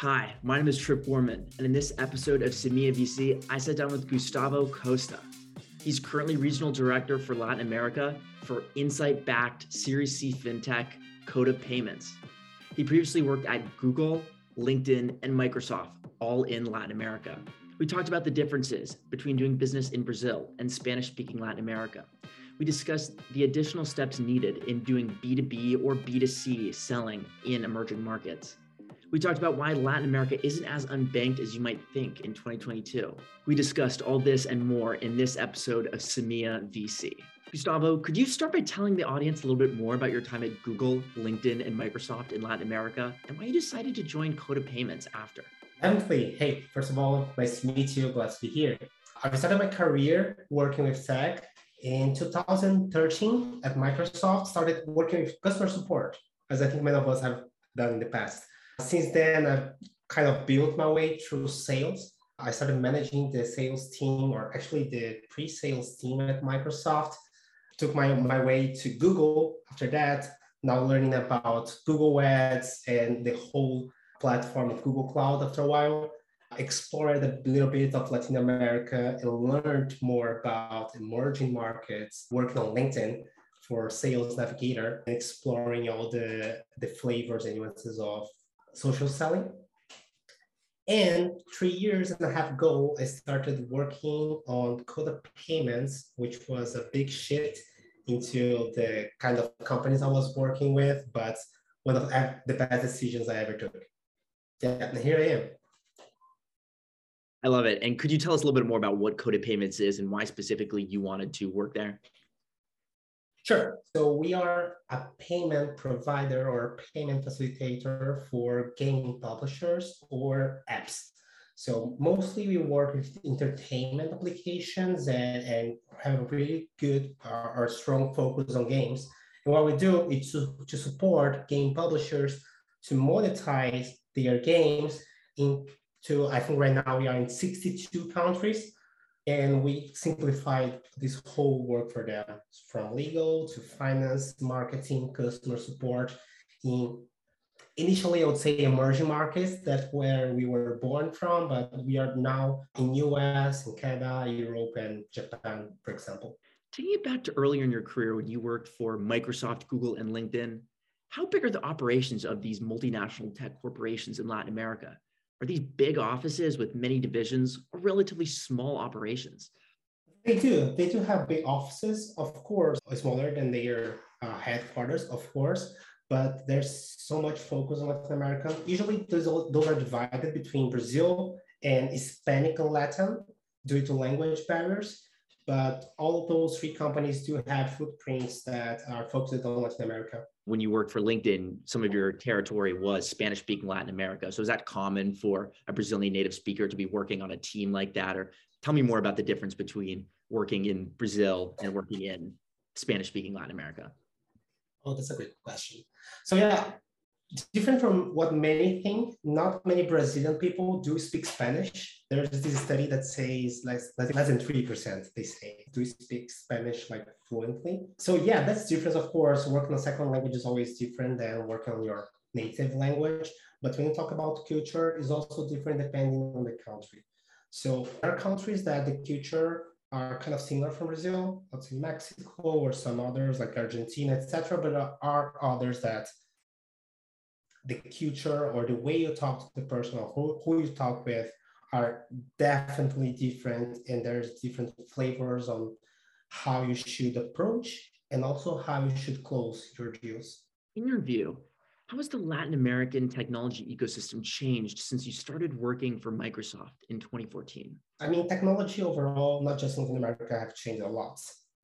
Hi, my name is Trip Gorman, and in this episode of Semilla VC, I sat down with Gustavo Costa. He's currently regional director for Latin America for insight backed Series C fintech Coda Payments. He previously worked at Google, LinkedIn, and Microsoft, all in Latin America. We talked about the differences between doing business in Brazil and Spanish speaking Latin America. We discussed the additional steps needed in doing B2B or B2C selling in emerging markets. We talked about why Latin America isn't as unbanked as you might think in 2022. We discussed all this and more in this episode of Semilla VC. Gustavo, could you start by telling the audience a little bit more about your time at Google, LinkedIn, and Microsoft in Latin America and why you decided to join Coda Payments after? Definitely. Hey, first of all, nice to meet you. Glad to be here. I started my career working with tech in 2013 at Microsoft, started working with customer support, as I think many of us have done in the past. Since then, I've kind of built my way through sales. I started managing the sales team, or actually the pre sales team at Microsoft. Took my, my way to Google after that, now learning about Google Ads and the whole platform of Google Cloud after a while. Explored a little bit of Latin America and learned more about emerging markets, working on LinkedIn for Sales Navigator, exploring all the, the flavors and nuances of social selling. And three years and a half ago, I started working on Coda Payments, which was a big shift into the kind of companies I was working with, but one of the best decisions I ever took. Yeah, and here I am. I love it. And could you tell us a little bit more about what Coda Payments is and why specifically you wanted to work there? Sure. So we are a payment provider or payment facilitator for gaming publishers or apps. So mostly we work with entertainment applications and, and have a really good uh, or strong focus on games. And what we do is to, to support game publishers to monetize their games into, I think right now we are in 62 countries and we simplified this whole work for them from legal to finance, marketing, customer support in initially I would say emerging markets, that's where we were born from, but we are now in US, in Canada, Europe, and Japan, for example. Taking it back to earlier in your career when you worked for Microsoft, Google, and LinkedIn, how big are the operations of these multinational tech corporations in Latin America? Are these big offices with many divisions or relatively small operations? They do. They do have big offices, of course, smaller than their uh, headquarters, of course, but there's so much focus on Latin America. Usually, those, those are divided between Brazil and Hispanic and Latin due to language barriers. But all of those three companies do have footprints that are focused on Latin America when you worked for LinkedIn, some of your territory was Spanish speaking Latin America. So is that common for a Brazilian native speaker to be working on a team like that? Or tell me more about the difference between working in Brazil and working in Spanish speaking Latin America. Oh, that's a great question. So yeah, different from what many think, not many Brazilian people do speak Spanish. There's this study that says less, less than 3%, they say, do speak Spanish like fluently. So yeah, that's different, of course. Working on second language is always different than working on your native language. But when you talk about culture, is also different depending on the country. So there are countries that the culture are kind of similar from Brazil, let's say Mexico or some others like Argentina, etc. But there are others that the culture or the way you talk to the person or who, who you talk with are definitely different and there's different flavors on how you should approach and also how you should close your deals. In your view, how has the Latin American technology ecosystem changed since you started working for Microsoft in 2014? I mean, technology overall, not just in Latin America, have changed a lot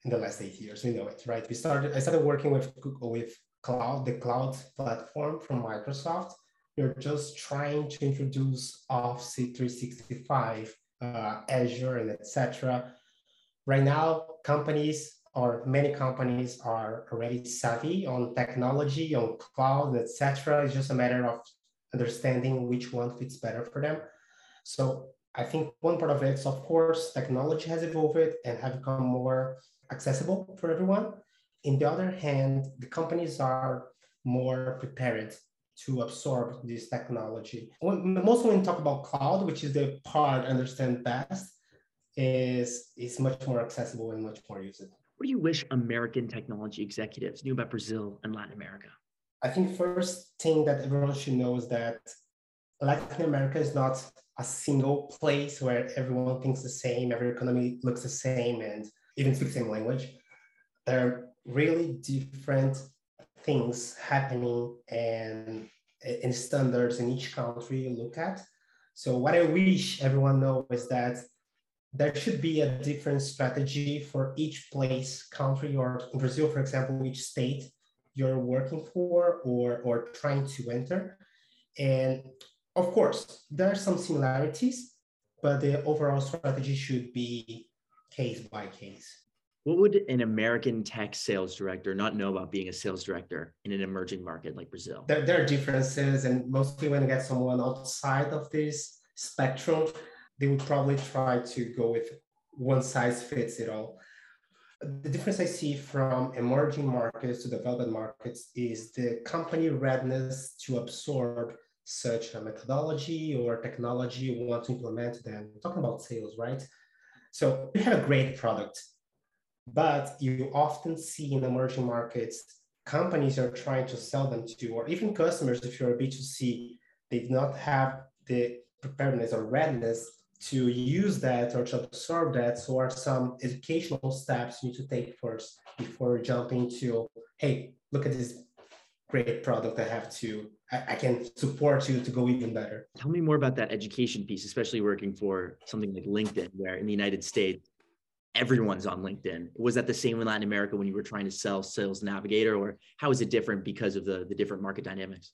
in the last eight years. We know it, right? We started. I started working with Google, with cloud, the cloud platform from Microsoft. You're just trying to introduce Office 365, uh, Azure, and etc. Right now, companies or many companies are already savvy on technology, on cloud, etc. It's just a matter of understanding which one fits better for them. So I think one part of it is, of course, technology has evolved and have become more accessible for everyone. In the other hand, the companies are more prepared to absorb this technology. When, mostly when we talk about cloud, which is the part I understand best, is is much more accessible and much more usable. What do you wish American technology executives knew about Brazil and Latin America? I think first thing that everyone should know is that Latin America is not a single place where everyone thinks the same, every economy looks the same, and even speaks the same language. There are really different things happening and in standards in each country you look at. So what I wish everyone know is that there should be a different strategy for each place, country, or in Brazil, for example, each state you're working for or, or trying to enter. And of course, there are some similarities, but the overall strategy should be case by case. What would an American tech sales director not know about being a sales director in an emerging market like Brazil? There, there are differences, and mostly when you get someone outside of this spectrum, they would probably try to go with one size fits it all. The difference I see from emerging markets to developed markets is the company readiness to absorb such a methodology or technology you want to implement them. talking about sales, right? So you have a great product, but you often see in emerging markets, companies are trying to sell them to, or even customers, if you're a B2C, they do not have the preparedness or readiness to use that or to absorb that. So are some educational steps you need to take first before jumping to, hey, look at this great product I have to, I, I, can support you to go even better. Tell me more about that education piece, especially working for something like LinkedIn, where in the United States, everyone's on LinkedIn. Was that the same in Latin America when you were trying to sell Sales Navigator, or how is it different because of the, the different market dynamics?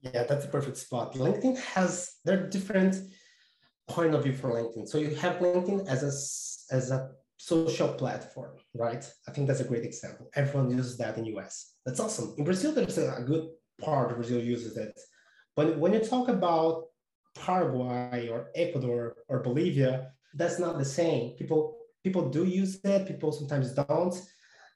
Yeah, that's a perfect spot. LinkedIn has, there are different point of view for LinkedIn. So you have LinkedIn as a, as a social platform, right? I think that's a great example. Everyone uses that in US. That's awesome. In Brazil, there's a good part of Brazil uses it. But when you talk about Paraguay or Ecuador or Bolivia, that's not the same. People people do use it, people sometimes don't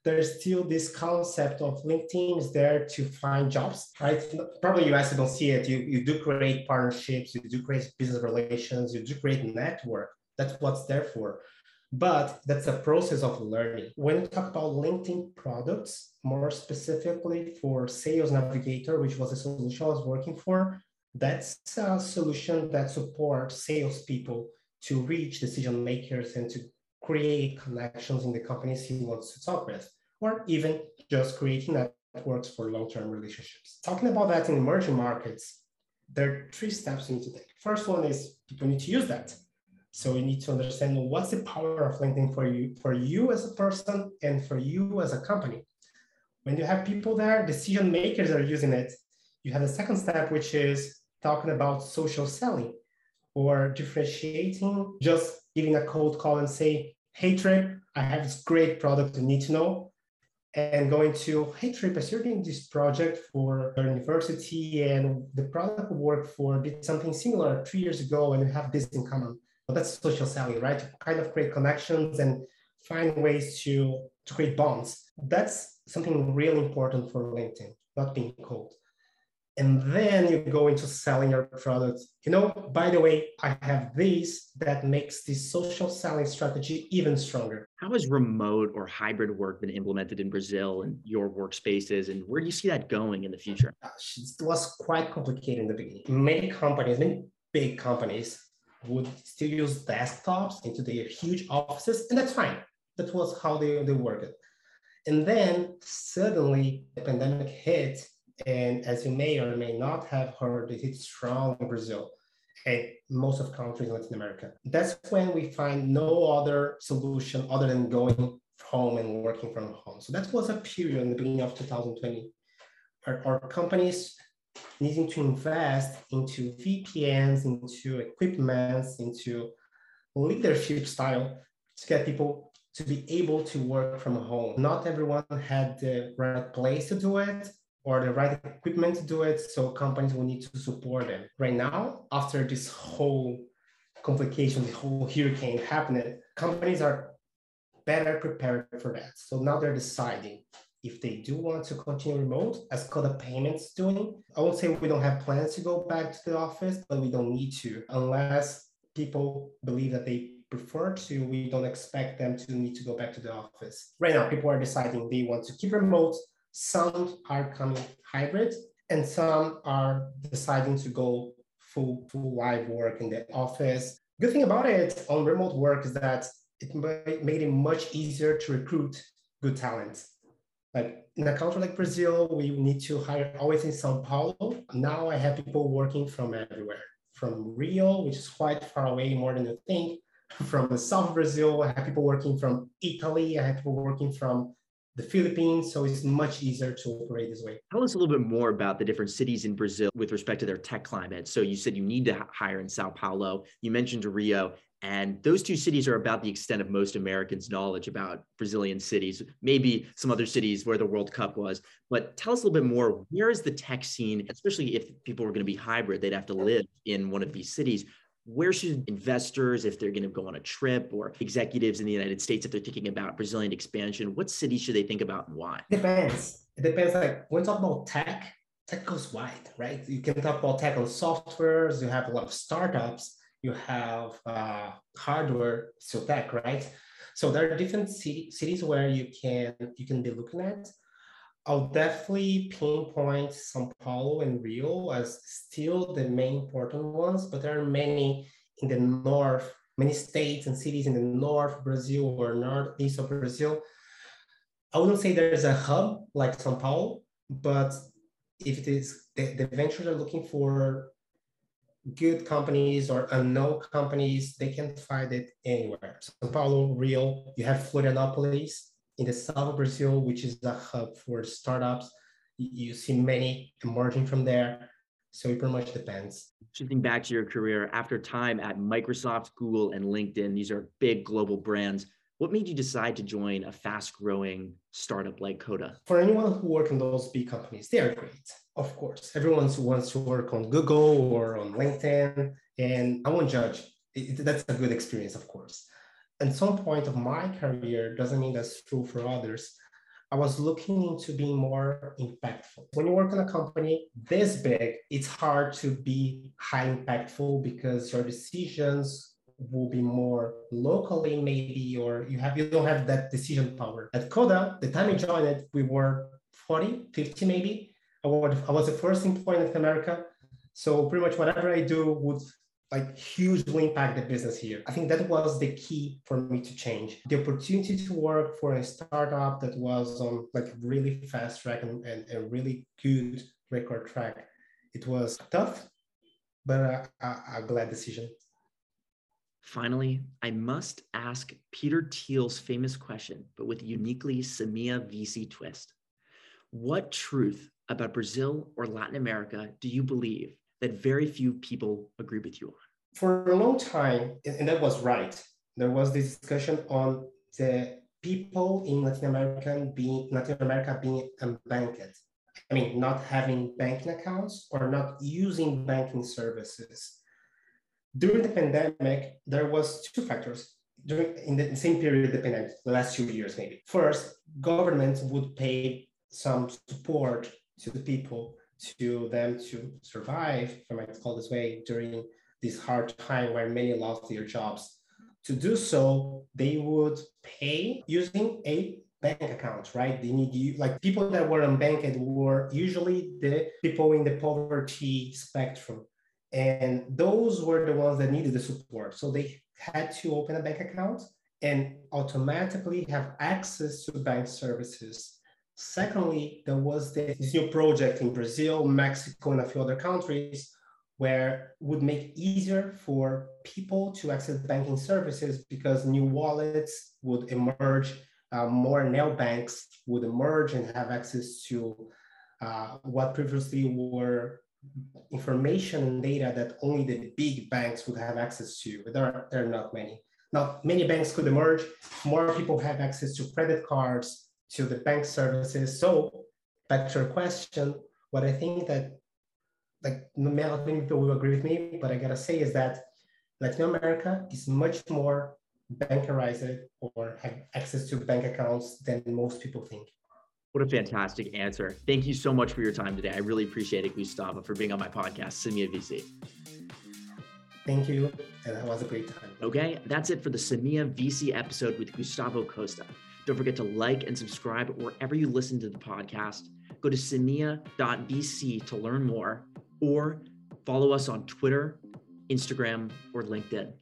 there's still this concept of LinkedIn is there to find jobs, right? Probably you guys don't see it. You, you do create partnerships, you do create business relations, you do create network. That's what's there for. But that's a process of learning. When you talk about LinkedIn products, more specifically for Sales Navigator, which was a solution I was working for, that's a solution that supports salespeople to reach decision makers and to create connections in the companies he wants to talk with or even just creating networks for long-term relationships. Talking about that in emerging markets, there are three steps you need to take. First one is people need to use that. So you need to understand what's the power of LinkedIn for you, for you as a person and for you as a company. When you have people there, decision makers are using it. You have the second step, which is talking about social selling or differentiating, just giving a cold call and say, hey, Trip, I have this great product you need to know and going to, hey, Trippus, you're doing this project for your university and the product we work for did something similar three years ago and you have this in common. Well, that's social selling, right? To kind of create connections and find ways to, to create bonds. That's something really important for LinkedIn, not being cold and then you go into selling your product. You know, by the way, I have this that makes this social selling strategy even stronger. How has remote or hybrid work been implemented in Brazil and your workspaces, and where do you see that going in the future? It was quite complicated in the beginning. Many companies, many big companies, would still use desktops into their huge offices, and that's fine. That was how they, they worked. And then suddenly the pandemic hit and as you may or may not have heard, it is strong in Brazil and most of countries in Latin America. That's when we find no other solution other than going home and working from home. So that was a period in the beginning of 2020. Our, our companies needing to invest into VPNs, into equipments, into leadership style to get people to be able to work from home. Not everyone had the right place to do it, or the right equipment to do it. So companies will need to support them. Right now, after this whole complication, the whole hurricane happened, companies are better prepared for that. So now they're deciding if they do want to continue remote, as Coda Payments doing. I won't say we don't have plans to go back to the office, but we don't need to unless people believe that they prefer to. We don't expect them to need to go back to the office. Right now, people are deciding they want to keep remote. Some are coming hybrid, and some are deciding to go full full live work in the office. Good thing about it on remote work is that it made it much easier to recruit good talent. Like in a country like Brazil, we need to hire always in Sao Paulo. Now I have people working from everywhere, from Rio, which is quite far away, more than you think, from the south Brazil. I have people working from Italy. I have people working from the Philippines. So it's much easier to operate this way. Tell us a little bit more about the different cities in Brazil with respect to their tech climate. So you said you need to hire in Sao Paulo. You mentioned Rio. And those two cities are about the extent of most Americans' knowledge about Brazilian cities, maybe some other cities where the World Cup was. But tell us a little bit more. Where is the tech scene, especially if people were going to be hybrid, they'd have to live in one of these cities. Where should investors, if they're going to go on a trip, or executives in the United States, if they're thinking about Brazilian expansion, what cities should they think about and why? Depends. It depends. Like when we talk about tech, tech goes wide, right? You can talk about tech on softwares. You have a lot of startups you have uh, hardware so tech, right? So there are different cities where you can you can be looking at. I'll definitely pinpoint São Paulo and Rio as still the main important ones, but there are many in the north, many states and cities in the north Brazil or northeast of Brazil. I wouldn't say there's a hub like São Paulo, but if it is the, the ventures are looking for good companies or unknown companies, they can find it anywhere. Sao Paulo, Rio, you have Florianopolis in the south of Brazil, which is a hub for startups. You see many emerging from there. So it pretty much depends. Shifting back to your career, after time at Microsoft, Google, and LinkedIn, these are big global brands. What made you decide to join a fast growing startup like Coda? For anyone who works in those big companies, they are great. Of course, everyone wants to work on Google or on LinkedIn, and I won't judge. It, that's a good experience, of course. At some point of my career, doesn't mean that's true for others. I was looking into being more impactful. When you work in a company this big, it's hard to be high impactful because your decisions will be more locally maybe or you have you don't have that decision power at coda the time i joined it we were 40 50 maybe i was, the first employee in america so pretty much whatever i do would like hugely impact the business here. I think that was the key for me to change. The opportunity to work for a startup that was on like really fast track and, and a really good record track it was tough but a, a, a glad decision. Finally, I must ask Peter Thiel's famous question, but with uniquely Semilla VC twist. What truth about Brazil or Latin America do you believe that very few people agree with you on? For a long time, and that was right, there was this discussion on the people in Latin America being Latin America being unbanked. I mean, not having banking accounts or not using banking services during the pandemic, there was two factors during in the same period the pandemic, the last two years maybe. First, governments would pay some support to the people to them to survive, if I might call this way, during this hard time where many lost their jobs. To do so, they would pay using a bank account, right? They need you like people that were unbanked were usually the people in the poverty spectrum. And those were the ones that needed the support. So they had to open a bank account and automatically have access to bank services. Secondly, there was this new project in Brazil, Mexico, and a few other countries where would make easier for people to access banking services because new wallets would emerge, uh, more banks would emerge and have access to uh, what previously were information and data that only the big banks would have access to, but there are, there are not many. Now, many banks could emerge, more people have access to credit cards, to the bank services. So back to your question, what I think that, like, not many people will agree with me, but I gotta say is that Latin America is much more bankerized or have access to bank accounts than most people think. What a fantastic answer. Thank you so much for your time today. I really appreciate it, Gustavo, for being on my podcast, Semilla VC. Thank you. And that was a great time. Okay, that's it for the Semilla VC episode with Gustavo Costa. Don't forget to like and subscribe wherever you listen to the podcast. Go to semilla.vc to learn more or follow us on Twitter, Instagram, or LinkedIn.